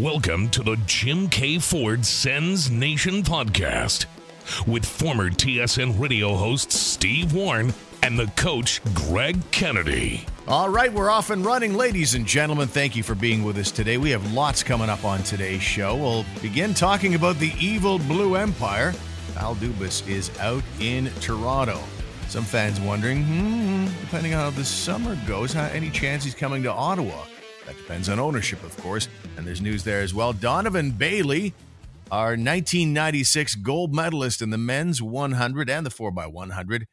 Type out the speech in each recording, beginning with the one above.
Welcome to the Jim K. Ford Sens Nation podcast with former TSN radio host Steve Warren and the coach Greg Kennedy. All right, we're off and running, ladies and gentlemen. Thank you for being with us today. We have lots coming up on today's show. We'll begin talking about the evil Blue Empire. Al Dubas is out in Toronto. Some fans wondering, hmm, depending on how the summer goes, any chance he's coming to Ottawa? That depends on ownership, of course. And there's news there as well. Donovan Bailey, our 1996 gold medalist in the men's 100 and the 4x100.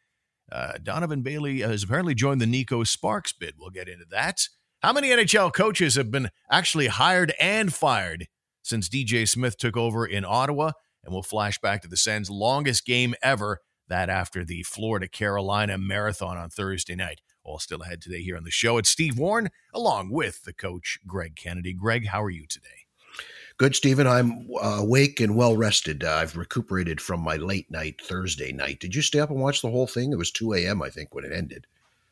Uh, Donovan Bailey has apparently joined the Neko Sparks bid. We'll get into that. How many NHL coaches have been actually hired and fired since DJ Smith took over in Ottawa? And we'll flash back to the Sens' longest game ever, that after the Florida Carolina marathon on Thursday night. All still ahead today here on the show. It's Steve Warren along with the coach, Greg Kennedy. Greg, how are you today? Good, Stephen. I'm uh, awake and well rested. Uh, I've recuperated from my late night Thursday night. Did you stay up and watch the whole thing? It was 2 a.m., I think, when it ended.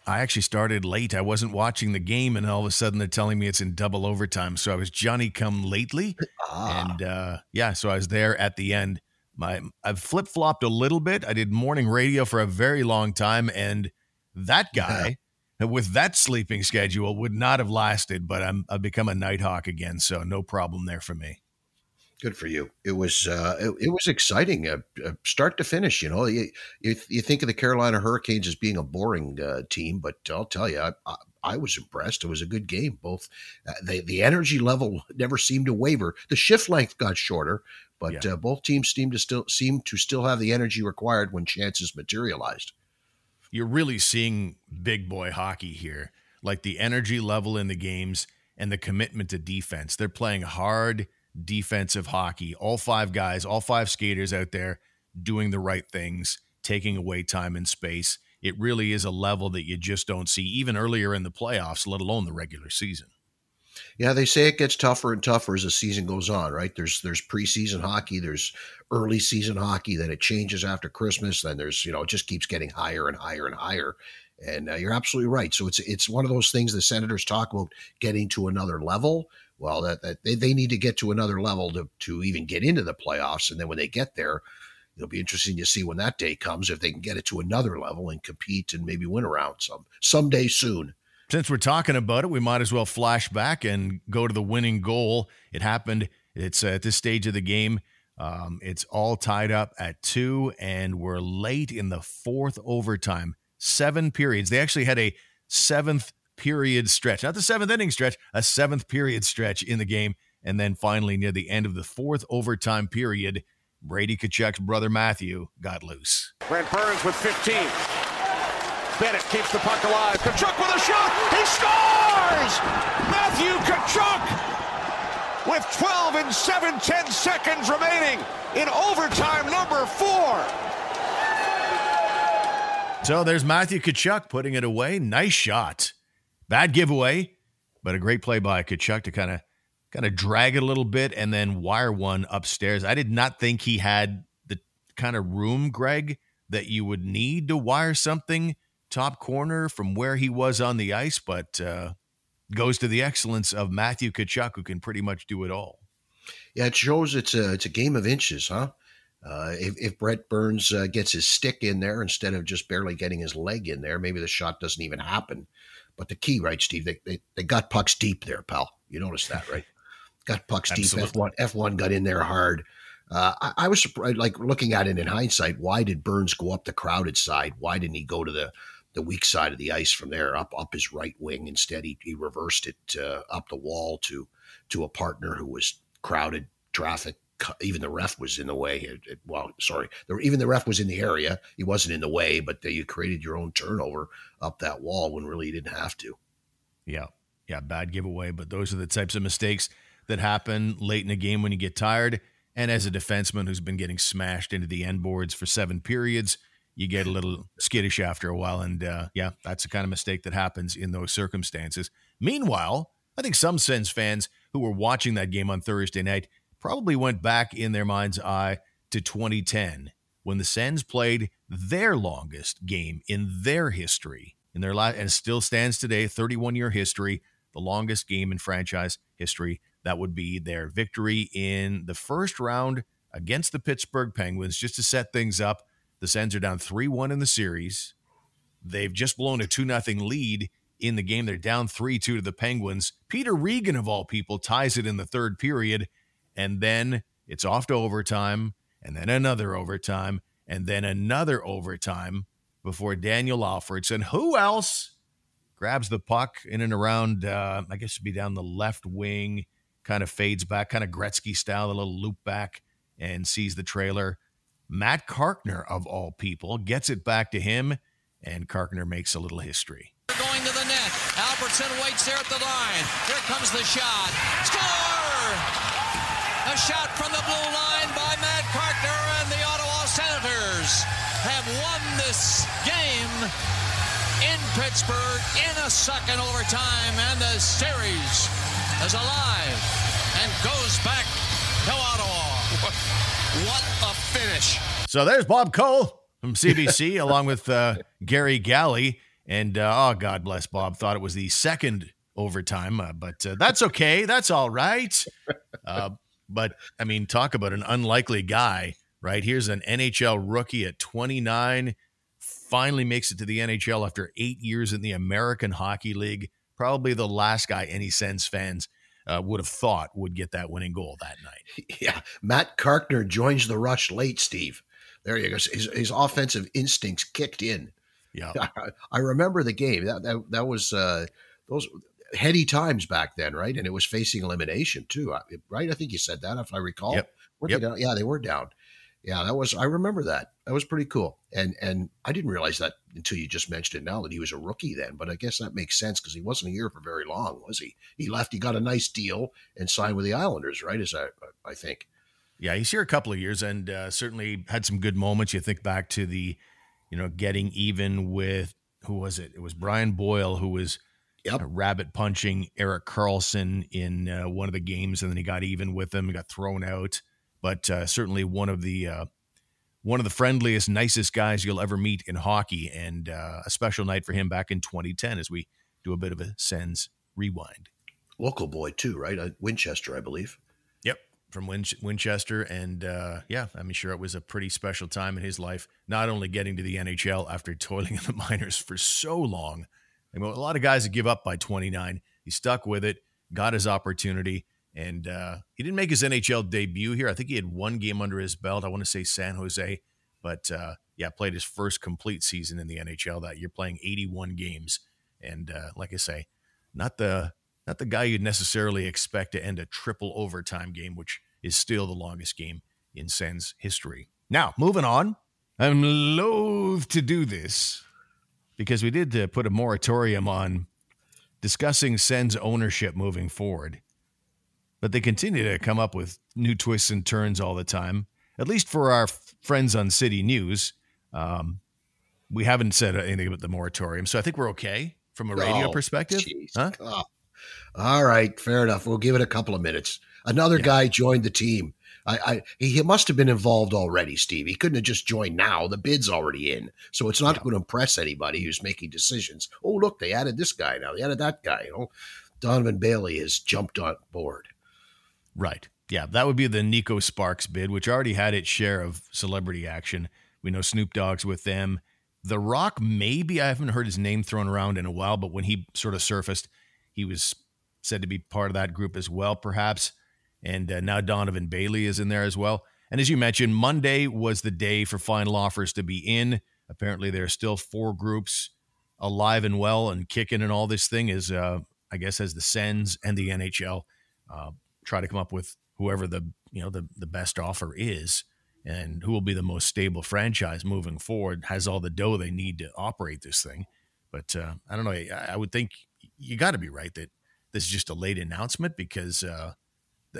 I actually started late. I wasn't watching the game, and all of a sudden they're telling me it's in double overtime. So I was Johnny come lately, ah. and uh, yeah, so I was there at the end. My I've flip flopped a little bit. I did morning radio for a very long time, and that guy yeah. with that sleeping schedule would not have lasted, but I'm I've become a nighthawk again, so no problem there for me. Good for you. It was uh, it, it, was exciting, uh, uh, start to finish. You know, you, you, you think of the Carolina Hurricanes as being a boring uh, team, but I'll tell you, I, I, I, was impressed. It was a good game. Both uh, the the energy level never seemed to waver. The shift length got shorter, but yeah. Uh, both teams seemed to still seem to still have the energy required when chances materialized you're really seeing big boy hockey here, like the energy level in the games and the commitment to defense. They're playing hard defensive hockey. All five guys, all five skaters out there doing the right things, taking away time and space. It really is a level that you just don't see even earlier in the playoffs, let alone the regular season. Yeah, they say it gets tougher and tougher as the season goes on, right? There's there's preseason hockey, there's early season hockey, then it changes after Christmas, then there's you know it just keeps getting higher and higher and higher. And uh, you're absolutely right. So it's it's one of those things the Senators talk about getting to another level. Well, that, that they, they need to get to another level to to even get into the playoffs, and then when they get there, it'll be interesting to see when that day comes if they can get it to another level and compete and maybe win around some someday soon. Since we're talking about it, we might as well flash back and go to the winning goal. It happened. It's at this stage of the game. Um, it's all tied up at two, and we're late in the fourth overtime. Seven periods. They actually had a seventh period stretch, not the seventh inning stretch, a seventh period stretch in the game. And then finally, near the end of the fourth overtime period, Brady Tkachuk's brother Matthew got loose. Brent Burns with 15. Bennett keeps the puck alive. Tkachuk with a shot. He scores! Matthew Tkachuk with 12 and 7 10 seconds remaining in overtime number four. So there's Matthew Tkachuk putting it away. Nice shot. Bad giveaway, but a great play by Tkachuk to kind of kind of drag it a little bit and then wire one upstairs. I did not think he had the kind of room, Greg, that you would need to wire something top corner from where he was on the ice, but uh, goes to the excellence of Matthew Tkachuk, who can pretty much do it all. Yeah, it shows it's a it's a game of inches, huh? Uh, if, if Brent Burns uh, gets his stick in there instead of just barely getting his leg in there, maybe the shot doesn't even happen. But the key, right, Steve? They they, they got pucks deep there, pal. You notice that, right? Got pucks deep. F one F one got in there hard. Uh, I, I, was surprised, like looking at it in hindsight. Why did Burns go up the crowded side? Why didn't he go to the the weak side of the ice from there up up his right wing. Instead, he, he reversed it uh, up the wall to to a partner who was crowded traffic. Even the ref was in the way. It, it, well, sorry, even the ref was in the area. He wasn't in the way, but you created your own turnover up that wall when really you didn't have to. Yeah, yeah, bad giveaway. But those are the types of mistakes that happen late in a game when you get tired. And as a defenseman who's been getting smashed into the end boards for seven periods, you get a little skittish after a while. And uh, yeah, that's the kind of mistake that happens in those circumstances. Meanwhile, I think some Sens fans who were watching that game on Thursday night probably went back in their mind's eye to 2010 when the Sens played their longest game in their history. In their last, and still stands today, 31 year history, the longest game in franchise history. That would be their victory in the first round against the Pittsburgh Penguins, just to set things up. The Sens are down 3 1 in the series. They've just blown a 2 0 lead in the game. They're down 3 2 to the Penguins. Peter Regin, of all people, ties it in the third period. And then it's off to overtime, and then another overtime, and then another overtime before Daniel Alfredsson, who else grabs the puck in and around, uh, I guess it'd be down the left wing, kind of fades back, kind of Gretzky style, a little loop back, and sees the trailer. Matt Carkner, of all people, gets it back to him, and Carkner makes a little history. Going to the net. Alfredsson waits there at the line. Here comes the shot. Score! A shot from the blue line by Matt Carkner, and the Ottawa Senators have won this game in Pittsburgh in a second overtime, and the series is alive and goes back to Ottawa. What a finish! So there's Bob Cole from CBC, along with uh, Garry Galley. And uh, oh, God bless Bob, thought it was the second overtime, uh, but uh, that's okay. That's all right. Uh, but I mean, talk about an unlikely guy, right? Here's an NHL rookie at 29, finally makes it to the NHL after eight years in the American Hockey League. Probably the last guy any Sens fans uh, would have thought would get that winning goal that night. Yeah, Matt Carkner joins the rush late, Steve. There you go. His, his offensive instincts kicked in. Yeah, I, I remember the game. That that, that was uh, those heady times back then, right? And it was facing elimination too, right? I think you said that, if I recall. Yep. Were Yep. they down? Yeah, they were down. Yeah, that was. I remember that. That was pretty cool. And and I didn't realize that until you just mentioned it now that he was a rookie then. But I guess that makes sense because he wasn't here for very long, was he? He left. He got a nice deal and signed with the Islanders, right? As I I think. Yeah, he's here a couple of years and uh, certainly had some good moments. You think back to the, you know, getting even with who was it? It was Brian Boyle who was Yep. uh, rabbit punching Erik Karlsson in uh, one of the games, and then he got even with him. He got thrown out, but uh, certainly one of the uh, one of the friendliest, nicest guys you'll ever meet in hockey, and uh, a special night for him back in 2010 as we do a bit of a Sens rewind. Local boy too, right? Uh, Winchester, I believe. Yep, from Win- Winchester, and uh, yeah, I'm sure it was a pretty special time in his life. Not only getting to the NHL after toiling in the minors for so long, I mean, a lot of guys that give up by 29. He stuck with it, got his opportunity, and uh, he didn't make his NHL debut here. I think he had one game under his belt. I want to say San Jose, but uh, yeah, played his first complete season in the NHL that year, playing 81 games. And uh, like I say, not the not the guy you'd necessarily expect to end a triple overtime game, which is still the longest game in Sen's history. Now, moving on. I'm loath to do this because we did uh, put a moratorium on discussing Sen's ownership moving forward. But they continue to come up with new twists and turns all the time. At least for our f- friends on City News, um, we haven't said anything about the moratorium, so I think we're okay from a radio Oh, perspective. Huh? Oh. All right, fair enough. We'll give it a couple of minutes. Another Yeah. guy joined the team. I, I he he must have been involved already, Steve. He couldn't have just joined now. The bid's already in, so it's not Yeah. going to impress anybody who's making decisions. Oh, look, they added this guy now. They added that guy. You know, Donovan Bailey has jumped on board. Right. Yeah, that would be the Neko Sparks bid, which already had its share of celebrity action. We know Snoop Dogg's with them. The Rock, maybe I haven't heard his name thrown around in a while, but when he sort of surfaced, he was said to be part of that group as well, perhaps. And uh, now Donovan Bailey is in there as well. And as you mentioned, Monday was the day for final offers to be in. Apparently, there are still four groups alive and well and kicking, and all this thing is, uh, I guess, as the Sens and the NHL uh, try to come up with whoever the you know the the best offer is and who will be the most stable franchise moving forward has all the dough they need to operate this thing. But uh, i don't know. I, I would think you got to be right that this is just a late announcement because uh,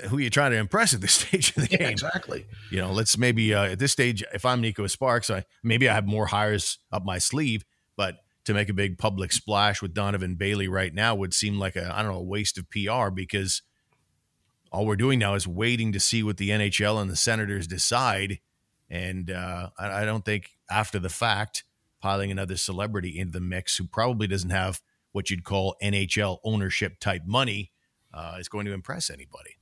who are you trying to impress at this stage of the Yeah, game? exactly. you know let's maybe uh, at this stage if i'm neko sparks i maybe i have more hires up my sleeve but to make a big public splash with donovan bailey right now would seem like a i don't know a waste of pr because all we're doing now is waiting to see what the nhl and the senators decide and uh, I, I don't think after the fact piling another celebrity into the mix who probably doesn't have what you'd call nhl ownership type money uh, is going to impress anybody.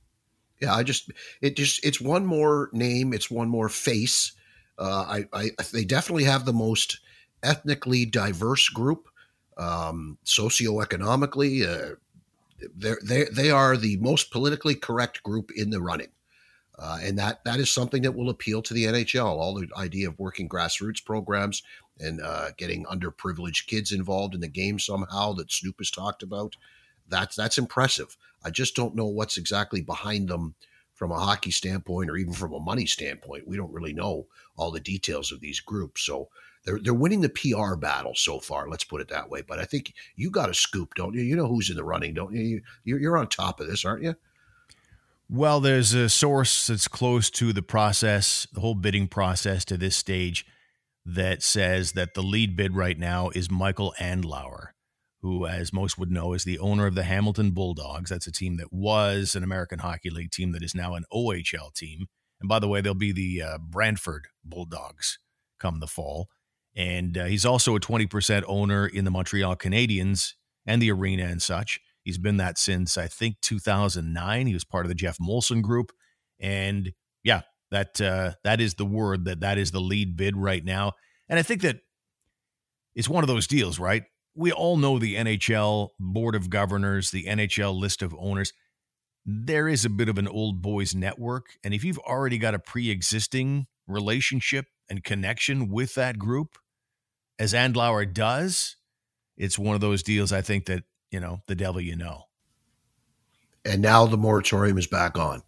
Yeah, I just it just it's one more name, it's one more face. Uh, I, I they definitely have the most ethnically diverse group, um, socioeconomically. Uh, they they they are the most politically correct group in the running. Uh, and that that is something that will appeal to the NHL. All the idea of working grassroots programs and uh, getting underprivileged kids involved in the game somehow that Snoop has talked about. That's that's impressive. I just don't know what's exactly behind them from a hockey standpoint or even from a money standpoint. We don't really know all the details of these groups. So they're they're winning the PR battle so far. Let's put it that way. But I think you got a scoop, don't you? You know who's in the running, don't you? you you're on top of this, aren't you? Well, there's a source that's close to the process, the whole bidding process to this stage, that says that the lead bid right now is Michael Andlauer, who, as most would know, is the owner of the Hamilton Bulldogs. That's a team that was an American Hockey League team that is now an OHL team. And by the way, they'll be the uh, Brantford Bulldogs come the fall. And uh, he's also a 20% owner in the Montreal Canadiens and the arena and such. He's been that since I think 2009. He was part of the Geoff Molson group, and yeah, that uh, that is the word that that is the lead bid right now. And I think that it's one of those deals, right? We all know the NHL board of governors, the NHL list of owners. There is a bit of an old boys network, and if you've already got a pre-existing relationship and connection with that group, as Andlauer does, it's one of those deals I think that you know, the devil you know. And now the moratorium is back on.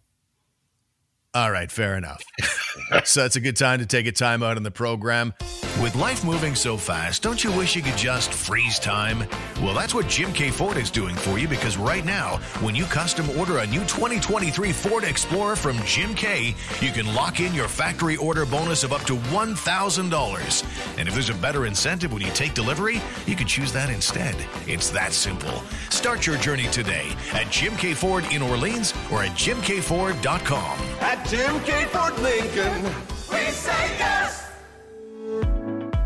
All right, fair enough. so it's a good time to take a time out in the program. With life moving so fast, don't you wish you could just freeze time? Well, that's what Jim K. Ford is doing for you because right now, when you custom order a new 2023 Ford Explorer from Jim K, you can lock in your factory order bonus of up to $1,000. And if there's a better incentive when you take delivery, you can choose that instead. It's that simple. Start your journey today at Jim K. Ford in Orleans or at jimkford.com. At Jim K. Ford Lincoln, we say yes.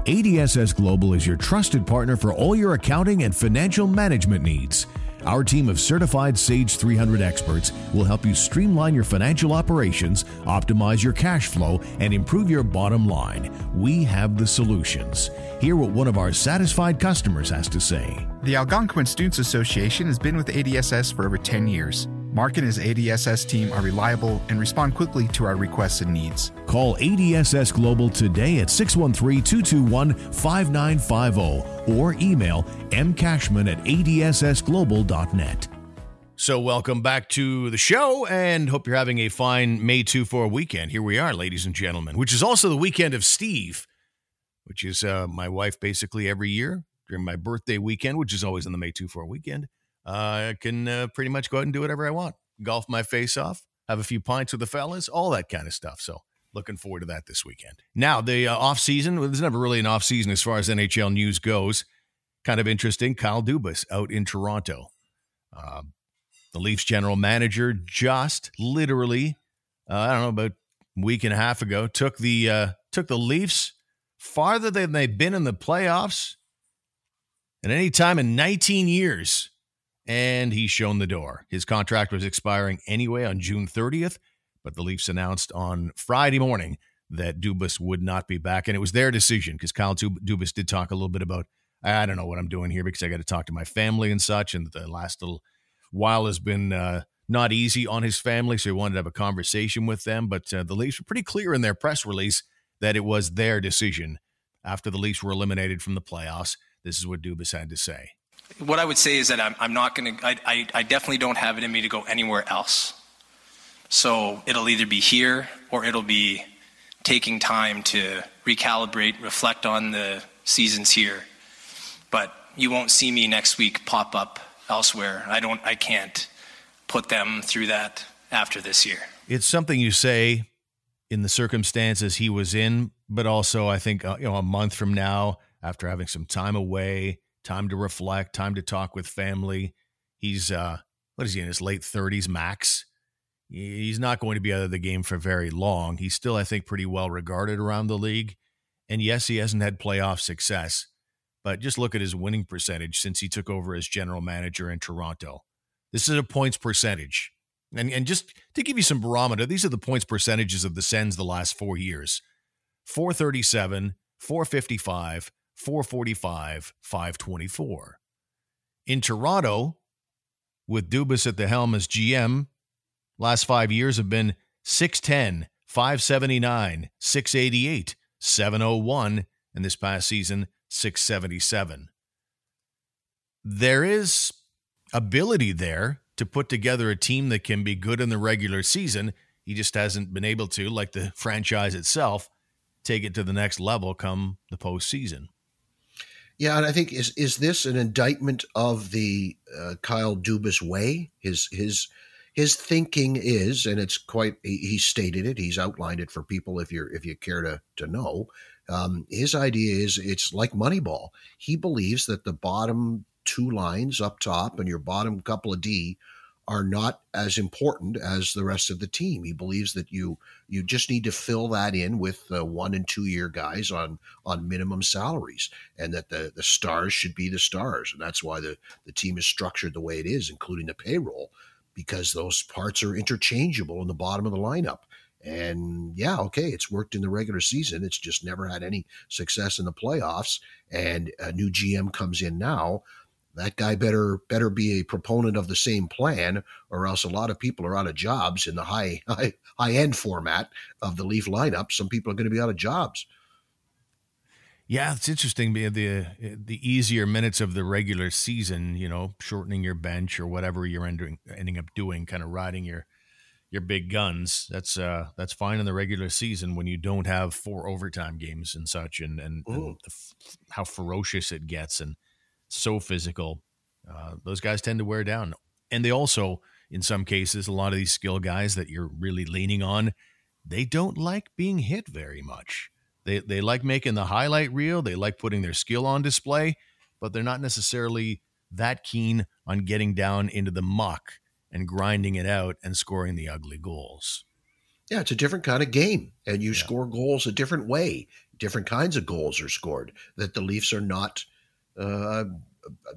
ADSS Global is your trusted partner for all your accounting and financial management needs. Our team of certified Sage 300 experts will help you streamline your financial operations, optimize your cash flow, and improve your bottom line. We have the solutions. Hear what one of our satisfied customers has to say. The Algonquin Students Association has been with ADSS for over 10 years. Mark and his ADSS team are reliable and respond quickly to our requests and needs. Call ADSS Global today at 613 221 5950 or email mcashman at adssglobal.net. So, welcome back to the show and hope you're having a fine May 2 4 weekend. Here we are, ladies and gentlemen, which is also the weekend of Steve, which is uh, my wife basically every year during my birthday weekend, which is always on the May 2 4 weekend. I can uh, pretty much go out and do whatever I want. Golf my face off, have a few pints with the fellas, all that kind of stuff. So looking forward to that this weekend. Now the uh, off season. Well, there's never really an off season as far as NHL news goes. Kind of interesting. Kyle Dubas out in Toronto. Uh, the Leafs general manager just literally, uh, I don't know, about a week and a half ago, took the uh, took the Leafs farther than they've been in the playoffs at any time in 19 years and he's shown the door. His contract was expiring anyway on June 30th, but the Leafs announced on Friday morning that Dubas would not be back, and it was their decision because Kyle Dubas did talk a little bit about I don't know what I'm doing here because I got to talk to my family and such, and the last little while has been uh, not easy on his family, so he wanted to have a conversation with them. But uh, the Leafs were pretty clear in their press release that it was their decision after the Leafs were eliminated from the playoffs. This is what Dubas had to say. What I would say is that I'm, I'm not going to, I, I definitely don't have it in me to go anywhere else. So it'll either be here or it'll be taking time to recalibrate, reflect on the seasons here. But you won't see me next week pop up elsewhere. I don't, I can't put them through that after this year. It's something you say in the circumstances he was in, but also I think uh, you know a month from now, after having some time away, time to reflect, time to talk with family. He's uh what is he in his late 30s max? He's not going to be out of the game for very long. He's still I think pretty well regarded around the league. And yes, he hasn't had playoff success, but just look at his winning percentage since he took over as general manager in Toronto. This is a points percentage. And, and just to give you some barometer, these are the points percentages of the Sens the last four years 437, 455, 445, 524. In Toronto, with Dubas at the helm as GM, last five years have been 610, 579, 688, 701, and this past season, 677. There is ability there to put together a team that can be good in the regular season. He just hasn't been able to, like the franchise itself, take it to the next level come the postseason. Yeah, and I think is is this an indictment of the uh, Kyle Dubas way? His his his thinking is, and it's quite. He, he, stated it. He's outlined it for people if you're if you care to to know. Um, his idea is it's like Moneyball. He believes that the bottom two lines up top and your bottom couple of D are not as important as the rest of the team. He believes that you you just need to fill that in with uh, one and two year guys on on minimum salaries, and that the the stars should be the stars, and that's why the the team is structured the way it is, including the payroll, because those parts are interchangeable in the bottom of the lineup. And yeah, okay, it's worked in the regular season. It's just never had any success in the playoffs. And a new GM comes in now that guy better better be a proponent of the same plan, or else a lot of people are out of jobs in the high high high end format of the Leaf lineup. Some people are going to be out of jobs. Yeah, it's interesting. The the easier minutes of the regular season, you know, shortening your bench or whatever you're ending ending up doing, kind of riding your your big guns. That's uh that's fine in the regular season when you don't have four overtime games and such, and and, and the, how ferocious it gets and so physical. Uh, those guys tend to wear down. And they also, in some cases, a lot of these skill guys that you're really leaning on, they don't like being hit very much. They, they like making the highlight reel, they like putting their skill on display, but they're not necessarily that keen on getting down into the muck and grinding it out and scoring the ugly goals. Yeah, it's a different kind of game, and you yeah. score goals a different way. Different kinds of goals are scored that the Leafs are not uh,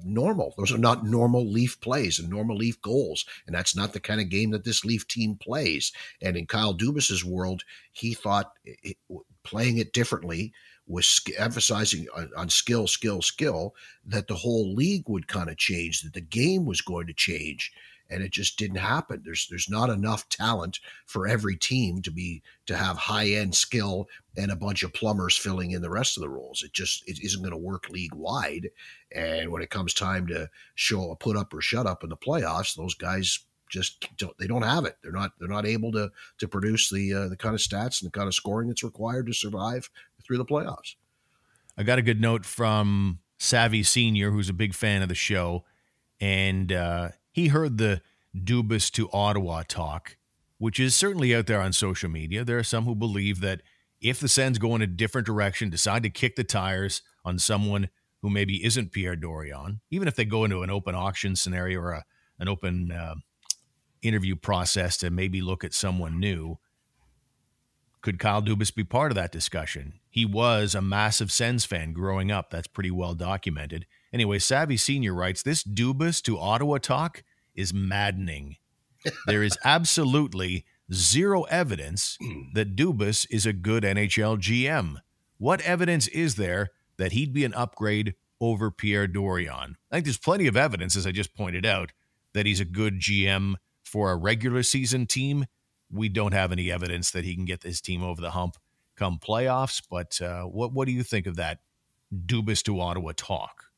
normal. Those are not normal Leaf plays and normal Leaf goals, and that's not the kind of game that this Leaf team plays. And in Kyle Dubas's world, he thought it, playing it differently was emphasizing on, on, skill, skill, skill, that the whole league would kind of change, that the game was going to change, and it just didn't happen. There's there's not enough talent for every team to be to have high end skill and a bunch of plumbers filling in the rest of the roles. It just it isn't going to work league wide. And when it comes time to show a put up or shut up in the playoffs, those guys just don't, they don't have it. They're not they're not able to to produce the uh, the kind of stats and the kind of scoring that's required to survive through the playoffs. I got a good note from Savvy Senior, who's a big fan of the show, and uh, he heard the Dubas to Ottawa talk, which is certainly out there on social media. There are some who believe that if the Sens go in a different direction, decide to kick the tires on someone who maybe isn't Pierre Dorion, even if they go into an open auction scenario or a, an open uh, interview process to maybe look at someone new, could Kyle Dubas be part of that discussion? He was a massive Sens fan growing up. That's pretty well documented. Anyway, Savvy Senior writes this Dubas to Ottawa talk is maddening. there is absolutely zero evidence that Dubas is a good NHL GM. What evidence is there that he'd be an upgrade over Pierre Dorion? I think there's plenty of evidence, as I just pointed out, that he's a good GM for a regular season team. We don't have any evidence that he can get his team over the hump come playoffs. But uh, what what do you think of that Dubas to Ottawa talk?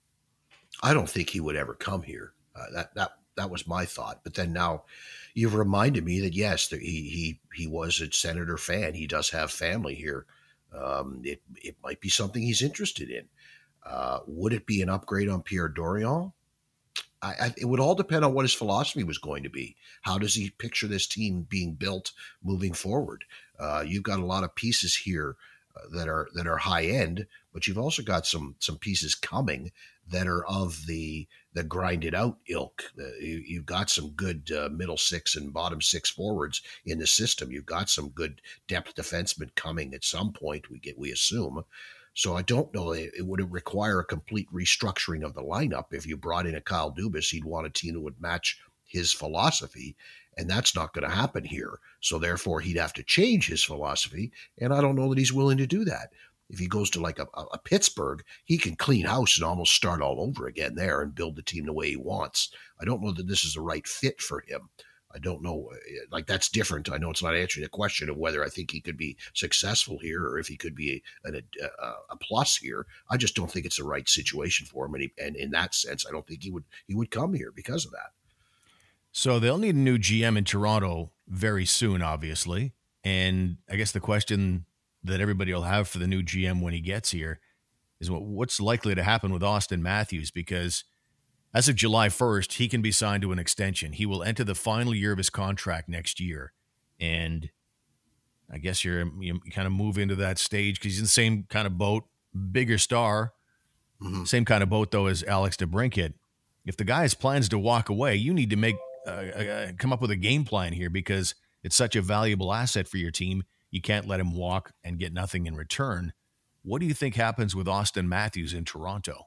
I don't think he would ever come here. Uh, that that that was my thought. But then now you've reminded me that yes, he he he was a Senator fan. He does have family here. Um, it it might be something he's interested in. Uh, would it be an upgrade on Pierre Dorion? I, I, it would all depend on what his philosophy was going to be. How does he picture this team being built moving forward? Uh, you've got a lot of pieces here uh, that are that are high end, but you've also got some some pieces coming that are of the the grinded out ilk. Uh, you, have got some good uh, middle six and bottom six forwards in the system. You've got some good depth defensemen coming at some point. We get we assume. So I don't know. It, it would require a complete restructuring of the lineup. If you brought in a Kyle Dubas, he'd want a team that would match his philosophy. And that's not going to happen here. So therefore, he'd have to change his philosophy. And I don't know that he's willing to do that. If he goes to like a, a Pittsburgh, he can clean house and almost start all over again there and build the team the way he wants. I don't know that this is the right fit for him. I don't know. Uh, like that's different. I know it's not answering the question of whether I think he could be successful here or if he could be a, a, a plus here. I just don't think it's the right situation for him, and, he, and in that sense, I don't think he would he would come here because of that. So they'll need a new GM in Toronto very soon, obviously. And I guess the question that everybody will have for the new GM when he gets here is what, what's likely to happen with Auston Matthews because as of July 1st, he can be signed to an extension. He will enter the final year of his contract next year. And I guess you're you kind of move into that stage because he's in the same kind of boat, bigger star, mm-hmm. same kind of boat though as Alex DeBrincat. If the guy has plans to walk away, you need to make uh, uh, come up with a game plan here because it's such a valuable asset for your team. You can't let him walk and get nothing in return. What do you think happens with Auston Matthews in Toronto?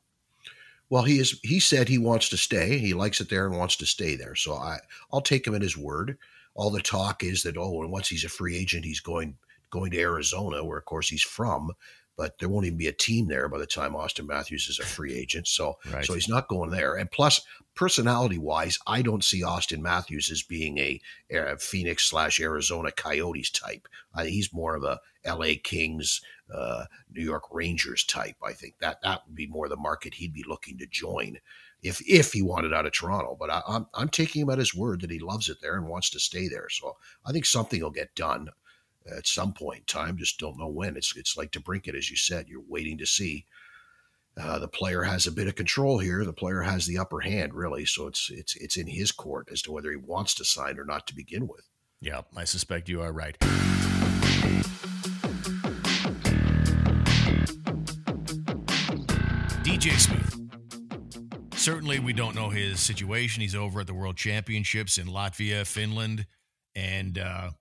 Well, he is. He said he wants to stay. He likes it there and wants to stay there. So I, I'll take him at his word. All the talk is that oh, and once he's a free agent, he's going going to Arizona, where of course he's from. But there won't even be a team there by the time Auston Matthews is a free agent. So, right. so he's not going there. And plus, personality wise, I don't see Auston Matthews as being a, a Phoenix slash Arizona Coyotes type. Uh, he's more of a L.A. Kings, uh, New York Rangers type. I think that that would be more the market he'd be looking to join if if he wanted out of Toronto. But I, I'm I'm taking him at his word that he loves it there and wants to stay there. So I think something will get done at some point in time. Just don't know when. It's it's like DeBrincat, as you said. You're waiting to see. Uh, the player has a bit of control here. The player has the upper hand, really. So it's it's it's in his court as to whether he wants to sign or not to begin with. Yeah, I suspect you are right. DJ Smith. Certainly, we don't know his situation. He's over at the World Championships in Latvia, Finland, and uh,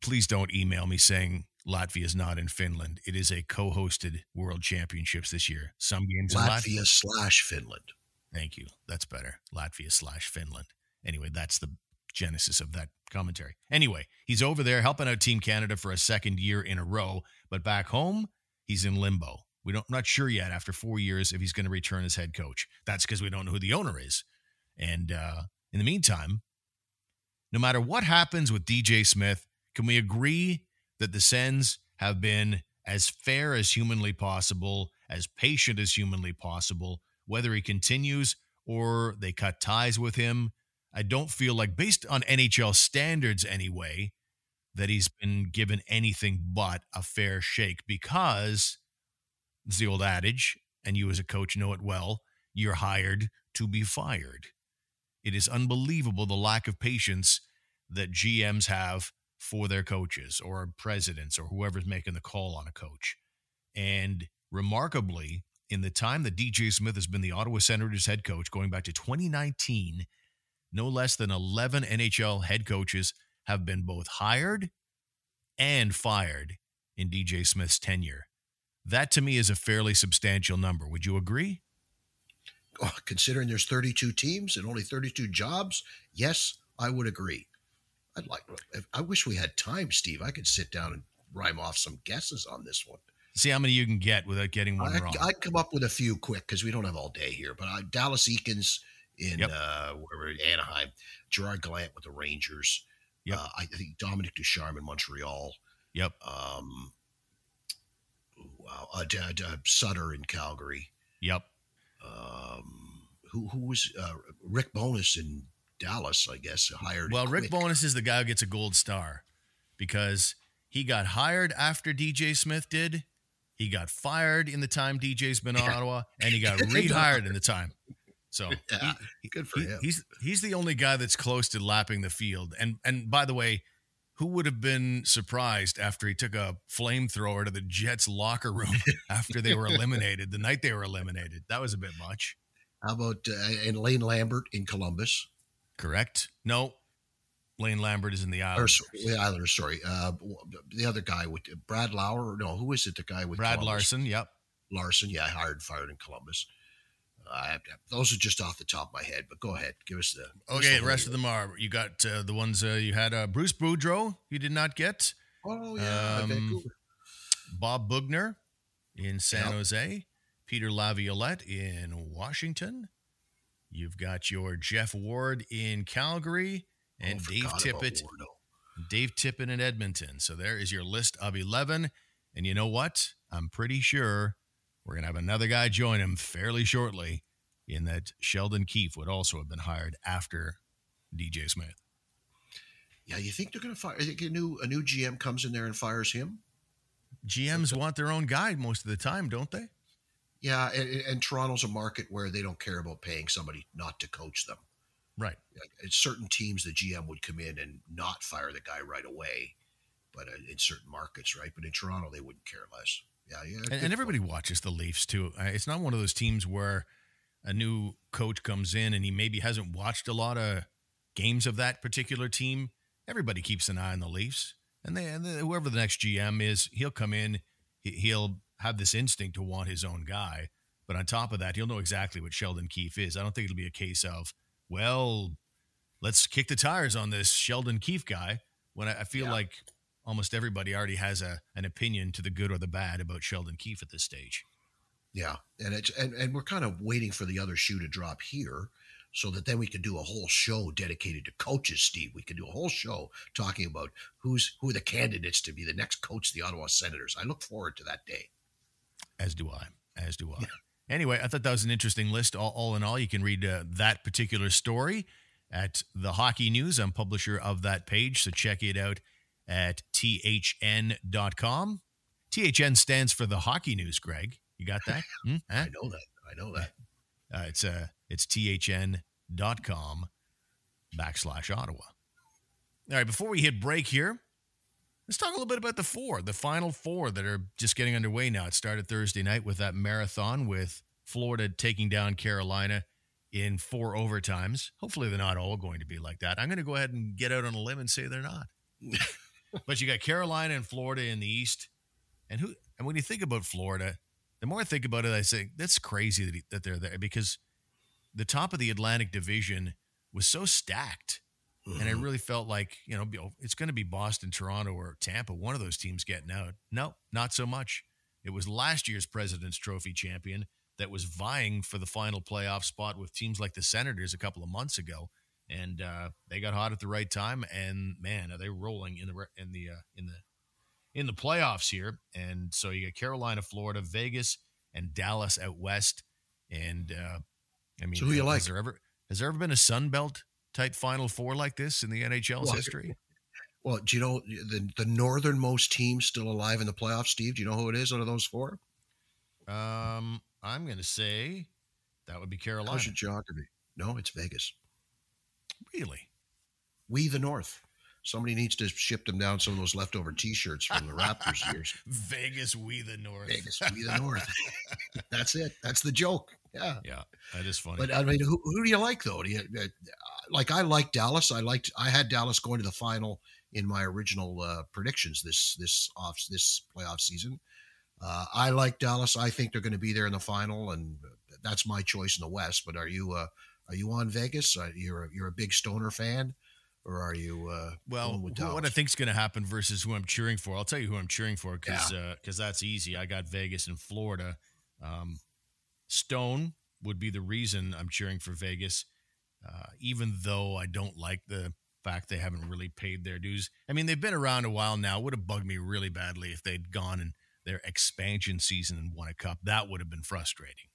please don't email me saying Latvia is not in Finland. It is a co-hosted World Championships this year. Some games Latvia, Latvia slash Finland. Thank you. That's better. Latvia slash Finland. Anyway, that's the genesis of that commentary. Anyway, he's over there helping out Team Canada for a second year in a row, but back home, he's in limbo. We don't not sure yet after four years if he's going to return as head coach. That's because we don't know who the owner is. And uh, in the meantime, no matter what happens with DJ Smith, can we agree that the Sens have been as fair as humanly possible, as patient as humanly possible, whether he continues or they cut ties with him? I don't feel like, based on NHL standards anyway, that he's been given anything but a fair shake because it's the old adage, and you as a coach know it well you're hired to be fired. It is unbelievable the lack of patience that GMs have for their coaches or presidents or whoever's making the call on a coach. And remarkably, in the time that DJ Smith has been the Ottawa Senators head coach, going back to 2019, no less than 11 NHL head coaches have been both hired and fired in DJ Smith's tenure. That to me is a fairly substantial number. Would you agree? Oh, considering there's 32 teams and only 32 jobs, yes, I would agree. I'd like. I wish we had time, Steve. I could sit down and rhyme off some guesses on this one. See how many you can get without getting one I'd, wrong. I'd come up with a few quick because we don't have all day here. But uh, Dallas Eakins in yep. uh, where Anaheim, Gerard Gallant with the Rangers. Yep. Uh, I think Dominique Ducharme in Montreal. Yep. Um, wow. Uh, D- D- Sutter in Calgary. Yep. Um, who who was uh, Rick Bowness in Dallas, I guess, hired. Well, Rick Bowness is the guy who gets a gold star because he got hired after DJ Smith did. He got fired in the time DJ's been on Ottawa, and he got rehired in the time. So yeah, he, good for he, him. He's he's the only guy that's close to lapping the field. And and by the way, who would have been surprised after he took a flamethrower to the Jets locker room after they were eliminated the night they were eliminated? That was a bit much. How about uh, and Lane Lambert in Columbus? Correct. No, Lane Lambert is in the Islanders. Or, the Islanders, sorry. Uh, the other guy with Brad Lauer. No, who is it? The guy with Brad Columbus? Larsen. Yep. Larsen. Yeah, hired, fired in Columbus. I, those are just off the top of my head, but go ahead, give us the. Okay, the rest of them are you got uh, the ones uh, you had uh, Bruce Boudreau. You did not get. Oh yeah, um, Bob Boughner in San yep. Jose, Peter Laviolette in Washington. You've got your Geoff Ward in Calgary oh, and oh, Dave Tippett. Dave Tippett in Edmonton. So there is your list of 11. And you know what? I'm pretty sure we're going to have another guy join him fairly shortly in that Sheldon Keefe would also have been hired after DJ Smith. Yeah, you think they're going to fire? a new a new GM comes in there and fires him? GMs want their own guy most of the time, don't they? Yeah, and, and, Toronto's a market where they don't care about paying somebody not to coach them. Right. It's certain teams, the GM would come in and not fire the guy right away, but uh, in certain markets, right? But in Toronto, they wouldn't care less. Yeah, yeah. And, and everybody watches the Leafs too. It's not one of those teams where a new coach comes in and he maybe hasn't watched a lot of games of that particular team. Everybody keeps an eye on the Leafs, and they, and whoever the next GM is, he'll come in. He'll have this instinct to want his own guy. But on top of that, he'll know exactly what Sheldon Keefe is. I don't think it'll be a case of, well, let's kick the tires on this Sheldon Keefe guy. When I, I feel yeah. like almost everybody already has a an opinion to the good or the bad about Sheldon Keefe at this stage. Yeah, and it's and, and we're kind of waiting for the other shoe to drop here so that then we can do a whole show dedicated to coaches, Steve. We can do a whole show talking about who's who are the candidates to be the next coach the Ottawa Senators. I look forward to that day. As do I. As do I. Yeah. Anyway, I thought that was an interesting list. All, all in all, you can read uh, that particular story at the Hockey News. I'm publisher of that page, so check it out at thn.com. THN stands for the Hockey News, Greg. You got that? Hmm? Huh? I know that. I know that. Uh, it's uh, it's thn.com backslash Ottawa. All right, before we hit break here, let's talk a little bit about the four, the final four that are just getting underway now. It started Thursday night with that marathon with Florida taking down Carolina in four overtimes. Hopefully, they're not all going to be like that. I'm going to go ahead and get out on a limb and say they're not. but you got Carolina and Florida in the East, and who? And when you think about Florida, the more I think about it, I say that's crazy that, he, that they're there because the top of the Atlantic Division was so stacked. Mm-hmm. And I really felt like, you know, it's going to be Boston, Toronto, or Tampa, one of those teams getting out. No, not so much. It was last year's President's Trophy champion that was vying for the final playoff spot with teams like the Senators a couple of months ago. And uh, they got hot at the right time, and man, are they rolling in the in the uh, in the in the playoffs here. And so you got Carolina, Florida, Vegas, and Dallas out west. And uh, I mean, so who you like? Has there ever has there ever been a Sun Belt type Final Four like this in the NHL's well, history? Well, do you know the the northernmost team still alive in the playoffs? Steve, do you know who it is out of those four? Um, I'm going to say that would be Carolina. How's your geography? No, it's Vegas. Really? We the North. Somebody needs to ship them down some of those leftover T-shirts from the Raptors years. Vegas, we the North. Vegas, we the North. That's it. That's the joke. Yeah, yeah, that is funny. But I mean, who, who do you like though? Do you uh, like? I like Dallas. I liked. I had Dallas going to the final in my original uh, predictions this this off this playoff season. Uh, I like Dallas. I think they're going to be there in the final, and that's my choice in the West. But are you uh, are you on Vegas? Uh, you're a, you're a big Stoner fan or are you? Uh, well, what I think is going to happen versus who I'm cheering for. I'll tell you who I'm cheering for because because yeah. uh, that's easy. I got Vegas and Florida. Um, Stone would be the reason I'm cheering for Vegas, uh, even though I don't like the fact they haven't really paid their dues. I mean, they've been around a while now. It would have bugged me really badly if they'd gone in their expansion season and won a cup. That would have been frustrating.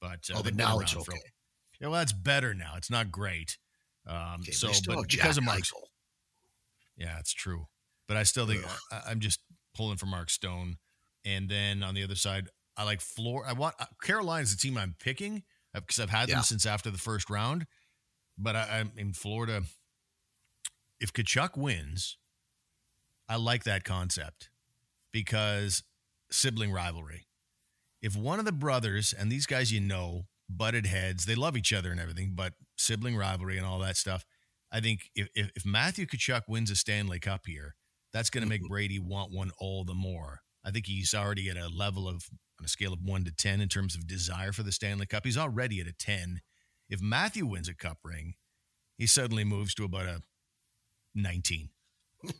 But, uh, oh, but now it's okay. For, yeah, well, that's better now. It's not great. Um, okay, so, but because of Mark, yeah, it's true. But I still think I, am just pulling for Mark Stone. And then on the other side, I like Floor. I want uh, Carolina's the team I'm picking because uh, I've had them since after the first round. But I, I'm in Florida. If Tkachuk wins, I like that concept because sibling rivalry. If one of the brothers and these guys you know butted heads. They love each other and everything, but sibling rivalry and all that stuff. I think if, if, if Matthew Tkachuk wins a Stanley Cup here, that's going to make mm-hmm. Brady want one all the more. I think he's already at a level of on a scale of one to ten in terms of desire for the Stanley Cup. He's already at a ten. If Matthew wins a cup ring, he suddenly moves to about a nineteen.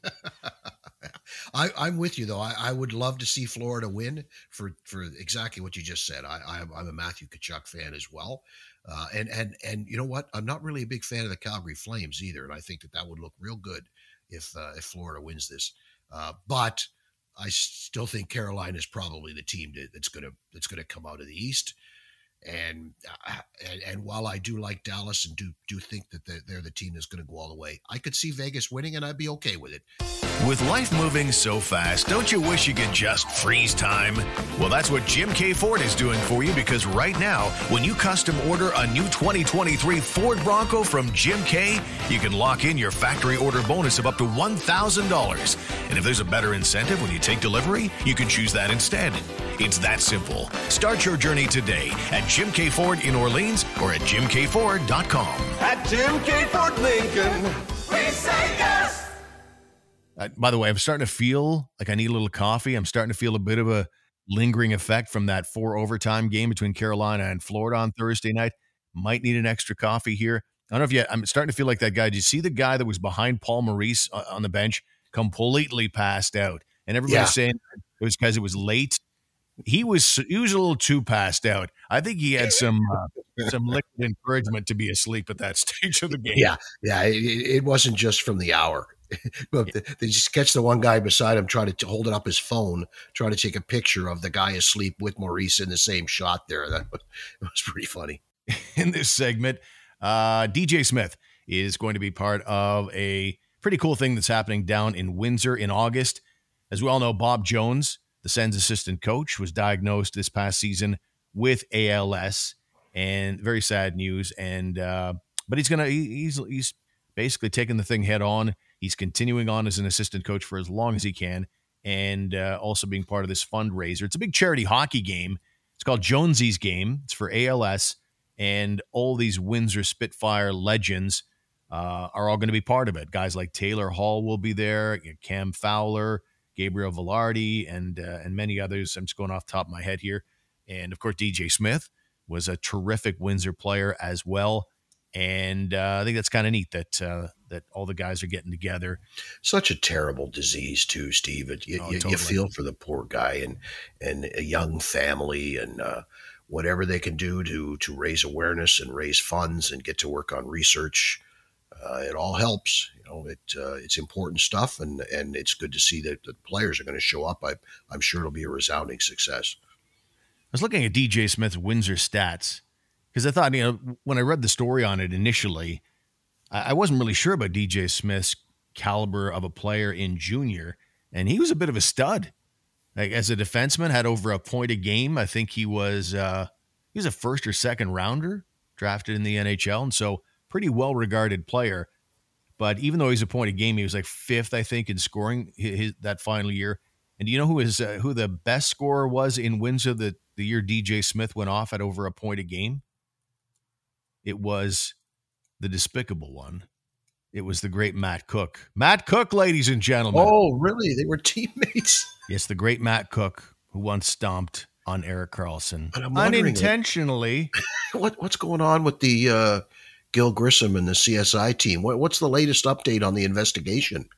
I, I'm with you though. I, I would love to see Florida win for for exactly what you just said. I, I'm a Matthew Tkachuk fan as well, uh, and and and you know what? I'm not really a big fan of the Calgary Flames either, and I think that that would look real good if uh, if Florida wins this. Uh, but I still think Carolina is probably the team to, that's gonna that's gonna come out of the East. And, uh, and and while I do like Dallas and do do think that they're, they're the team that's going to go all the way, I could see Vegas winning, and I'd be okay with it. With life moving so fast, don't you wish you could just freeze time? Well, that's what Jim K. Ford is doing for you because right now, when you custom order a new 2023 Ford Bronco from Jim K., you can lock in your factory order bonus of up to $1,000. And if there's a better incentive when you take delivery, you can choose that instead. It's that simple. Start your journey today at Jim K. Ford in Orleans or at jimkford.com. At Jim K. Ford Lincoln, we say yes. Uh, by the way, I'm starting to feel like I need a little coffee. I'm starting to feel a bit of a lingering effect from that four overtime game between Carolina and Florida on Thursday night. Might need an extra coffee here. I don't know if yet. I'm starting to feel like that guy. Did you see the guy that was behind Paul Maurice uh, on the bench, completely passed out, and everybody's Yeah. saying it was because it was late. He was he was a little too passed out. I think he had some uh, some liquid encouragement to be asleep at that stage of the game. Yeah, yeah. It, it wasn't just from the hour. but they- they just catch the one guy beside him trying to hold it up his phone, trying to take a picture of the guy asleep with Maurice in the same shot there. That was, it was pretty funny. in this segment. Uh, DJ Smith is going to be part of a pretty cool thing that's happening down in Windsor in August. As we all know, Bob Jones, the Sens assistant coach, was diagnosed this past season with ALS, and very sad news. And uh, but he's gonna he, he's he's basically taking the thing head on. He's continuing on as an assistant coach for as long as he can, and uh, also being part of this fundraiser. It's a big charity hockey game. It's called Jonesy's Game. It's for ALS and all these Windsor Spitfire legends uh, are all going to be part of it. Guys like Taylor Hall will be there, Cam Fowler, Gabriel Vilardi, and uh, and many others. I'm just going off the top of my head here, and of course DJ Smith was a terrific Windsor player as well. And uh, I think that's kind of neat that uh, that all the guys are getting together. Such a terrible disease too, Steve. It, you, Oh, you- you feel for the poor guy and and a young family and uh, whatever they can do to to raise awareness and raise funds and get to work on research. Uh, it all helps. You know, it uh, it's important stuff, and and it's good to see that the players are going to show up. I, I'm sure it'll be a resounding success. I was looking at DJ Smith's Windsor stats because I thought, you know, when I read the story on it initially, I I wasn't really sure about DJ Smith's caliber of a player in junior, and he was a bit of a stud. Like as a defenseman, had over a point a game. I think he was uh, he was a first or second rounder drafted in the NHL, and so pretty well regarded player. But even though he's a point a game, he was like fifth, I think, in scoring his, his, that final year. And do you know who is uh, who the best scorer was in Windsor the, the year DJ Smith went off at over a point a game? It was the despicable one. It was the great Matt Cooke. Matt Cooke, ladies and gentlemen. Oh, really? They were teammates. Yes, the great Matt Cooke, who once stomped on Erik Karlsson And I'm wondering, like- unintentionally. what what's going on with the uh, Gil Grissom and the CSI team? What, what's the latest update on the investigation?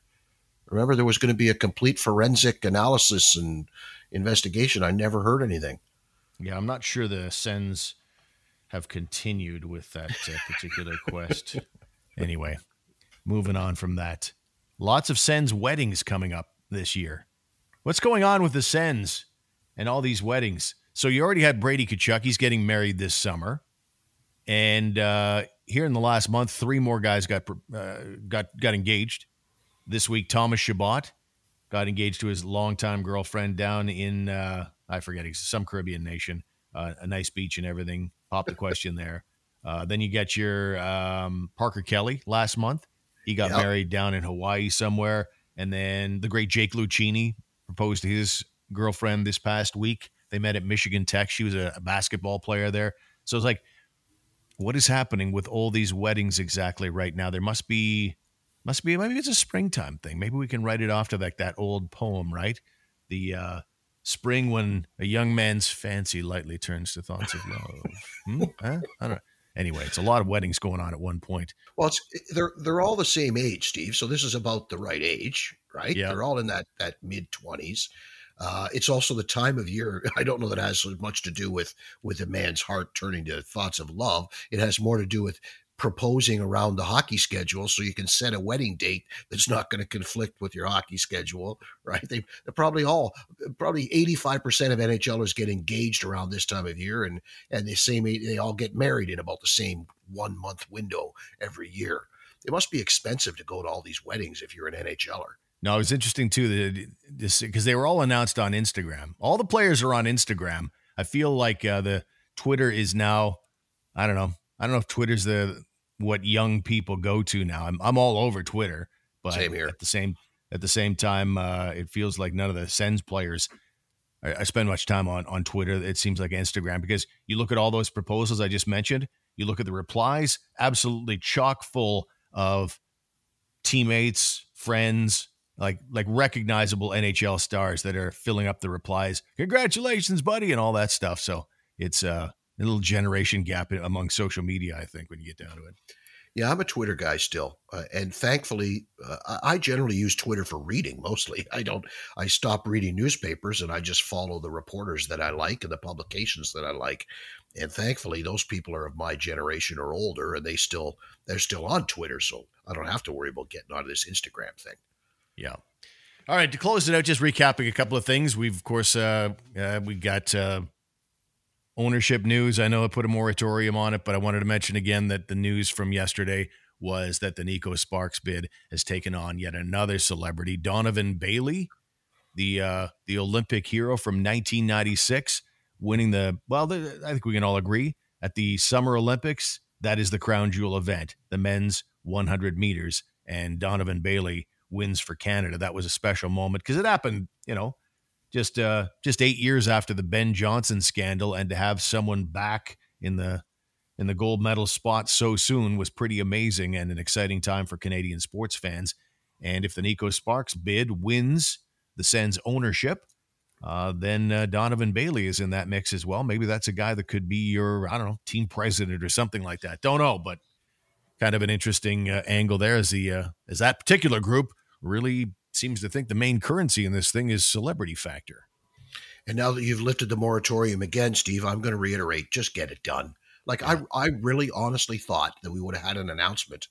Remember, there was going to be a complete forensic analysis and investigation. I never heard anything. Yeah, I'm not sure the Sens have continued with that uh, particular quest. Anyway, moving on from that. Lots of Sens weddings coming up this year. What's going on with the Sens and all these weddings? So you already had Brady Tkachuk. He's getting married this summer. And uh, here in the last month, three more guys got uh, got got engaged. This week, Thomas Chabot got engaged to his longtime girlfriend down in uh, I forget some Caribbean nation, uh, a nice beach and everything. Pop the question there. Uh, then you get your um, Parker Kelly last month. He got Yep. married down in Hawaii somewhere, and then the great Jake Lucchini proposed to his girlfriend this past week. They met at Michigan Tech. She was a, a basketball player there. So it's like, what is happening with all these weddings exactly right now? There must be, must be maybe it's a springtime thing. Maybe we can write it off to like that old poem, right? The uh, spring when a young man's fancy lightly turns to thoughts of love. hmm? huh? I don't know. Anyway, it's a lot of weddings going on at one point. Well, it's they're they're all the same age, Steve. So this is about the right age, right? Yeah. They're all in that that mid twenties. Uh, it's also the time of year. I don't know that has much to do with with a man's heart turning to thoughts of love. It has more to do with proposing around the hockey schedule so you can set a wedding date that's not going to conflict with your hockey schedule right they, they're probably all probably 85% of nhlers get engaged around this time of year and and the same they all get married in about the same one month window every year it must be expensive to go to all these weddings if you're an nhler No, it was interesting too that because they were all announced on Instagram. All the players are on Instagram. I feel like uh, the Twitter is now. I don't know. I don't know if Twitter's the what young people go to now. I'm I'm all over Twitter, but Same here. at the same at the same time, uh, it feels like none of the Sens players. I, I spend much time on on Twitter. It seems like Instagram because you look at all those proposals I just mentioned. You look at the replies, absolutely chock full of teammates, friends, like like recognizable NHL stars that are filling up the replies. Congratulations, buddy, and all that stuff. So it's uh, a little generation gap among social media, I think, when you get down to it. Yeah, I'm a Twitter guy still, uh, and thankfully, uh, I generally use Twitter for reading mostly. I don't. I stop reading newspapers and I just follow the reporters that I like and the publications that I like. And thankfully, those people are of my generation or older, and they still they're still on Twitter, so I don't have to worry about getting onto this Instagram thing. Yeah. All right. To close it out, just recapping a couple of things. We've of course uh, uh, we got uh, ownership news. I know I put a moratorium on it, but I wanted to mention again that the news from yesterday was that the Neko Sparks bid has taken on yet another celebrity, Donovan Bailey, the uh, the Olympic hero from 1996, winning the well. The, I think we can all agree at the Summer Olympics that is the crown jewel event, the men's 100 meters, and Donovan Bailey wins for Canada. That was a special moment because it happened, you know, just uh just 8 years after the Ben Johnson scandal and to have someone back in the in the gold medal spot so soon was pretty amazing and an exciting time for Canadian sports fans. And if the Neko Sparks bid wins the Sens ownership, uh, then uh, Donovan Bailey is in that mix as well. Maybe that's a guy that could be your, I don't know, team president or something like that. Don't know, but kind of an interesting uh, angle there as the uh, as that particular group really seems to think the main currency in this thing is celebrity factor. And now that you've lifted the moratorium again, Steve, I'm going to reiterate: just get it done. Like I, I really honestly thought that we would have had an announcement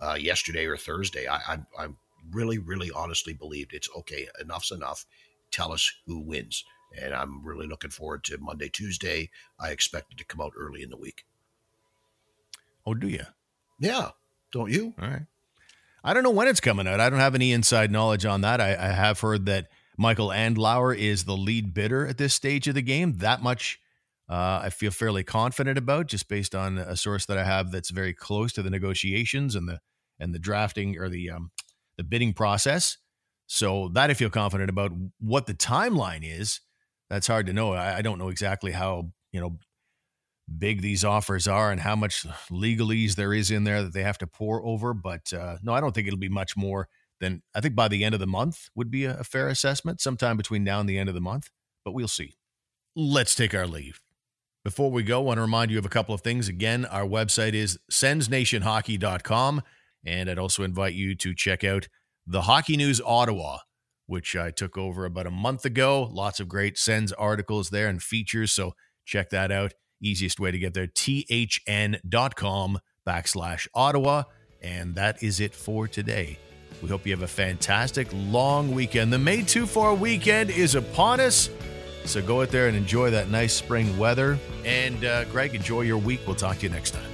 uh, yesterday or Thursday. I, I, I really, really honestly believed it's okay. Enough's enough. Tell us who wins, and I'm really looking forward to Monday, Tuesday. I expect it to come out early in the week. Oh, do you? Yeah, don't you? All right. I don't know when it's coming out. I don't have any inside knowledge on that. I, I have heard that Michael Andlauer is the lead bidder at this stage of the game. That much uh, I feel fairly confident about, just based on a source that I have that's very close to the negotiations and the and the drafting or the um, the bidding process. So that I feel confident about. What the timeline is, that's hard to know. I, I don't know exactly how you know big these offers are and how much legalese there is in there that they have to pour over. But uh, no, I don't think it'll be much more than I think by the end of the month would be a, a fair assessment, sometime between now and the end of the month. But we'll see. Let's take our leave. Before we go, I want to remind you of a couple of things. Again, our website is sensnationhockey.com. And I'd also invite you to check out the Hockey News Ottawa, which I took over about a month ago. Lots of great Sens articles there and features. So check that out. Easiest way to get there, thn.com backslash Ottawa. And that is it for today. We hope you have a fantastic long weekend. The May 2 4 weekend is upon us. So go out there and enjoy that nice spring weather. And uh, Greg, enjoy your week. We'll talk to you next time.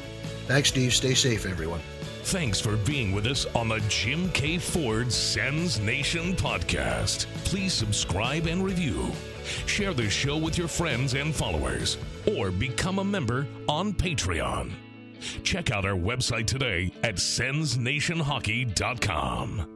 Thanks, Steve. Stay safe, everyone. Thanks for being with us on the Jim K. Ford Sens Nation podcast. Please subscribe and review. Share the show with your friends and followers, or become a member on Patreon. Check out our website today at sensnationhockey.com.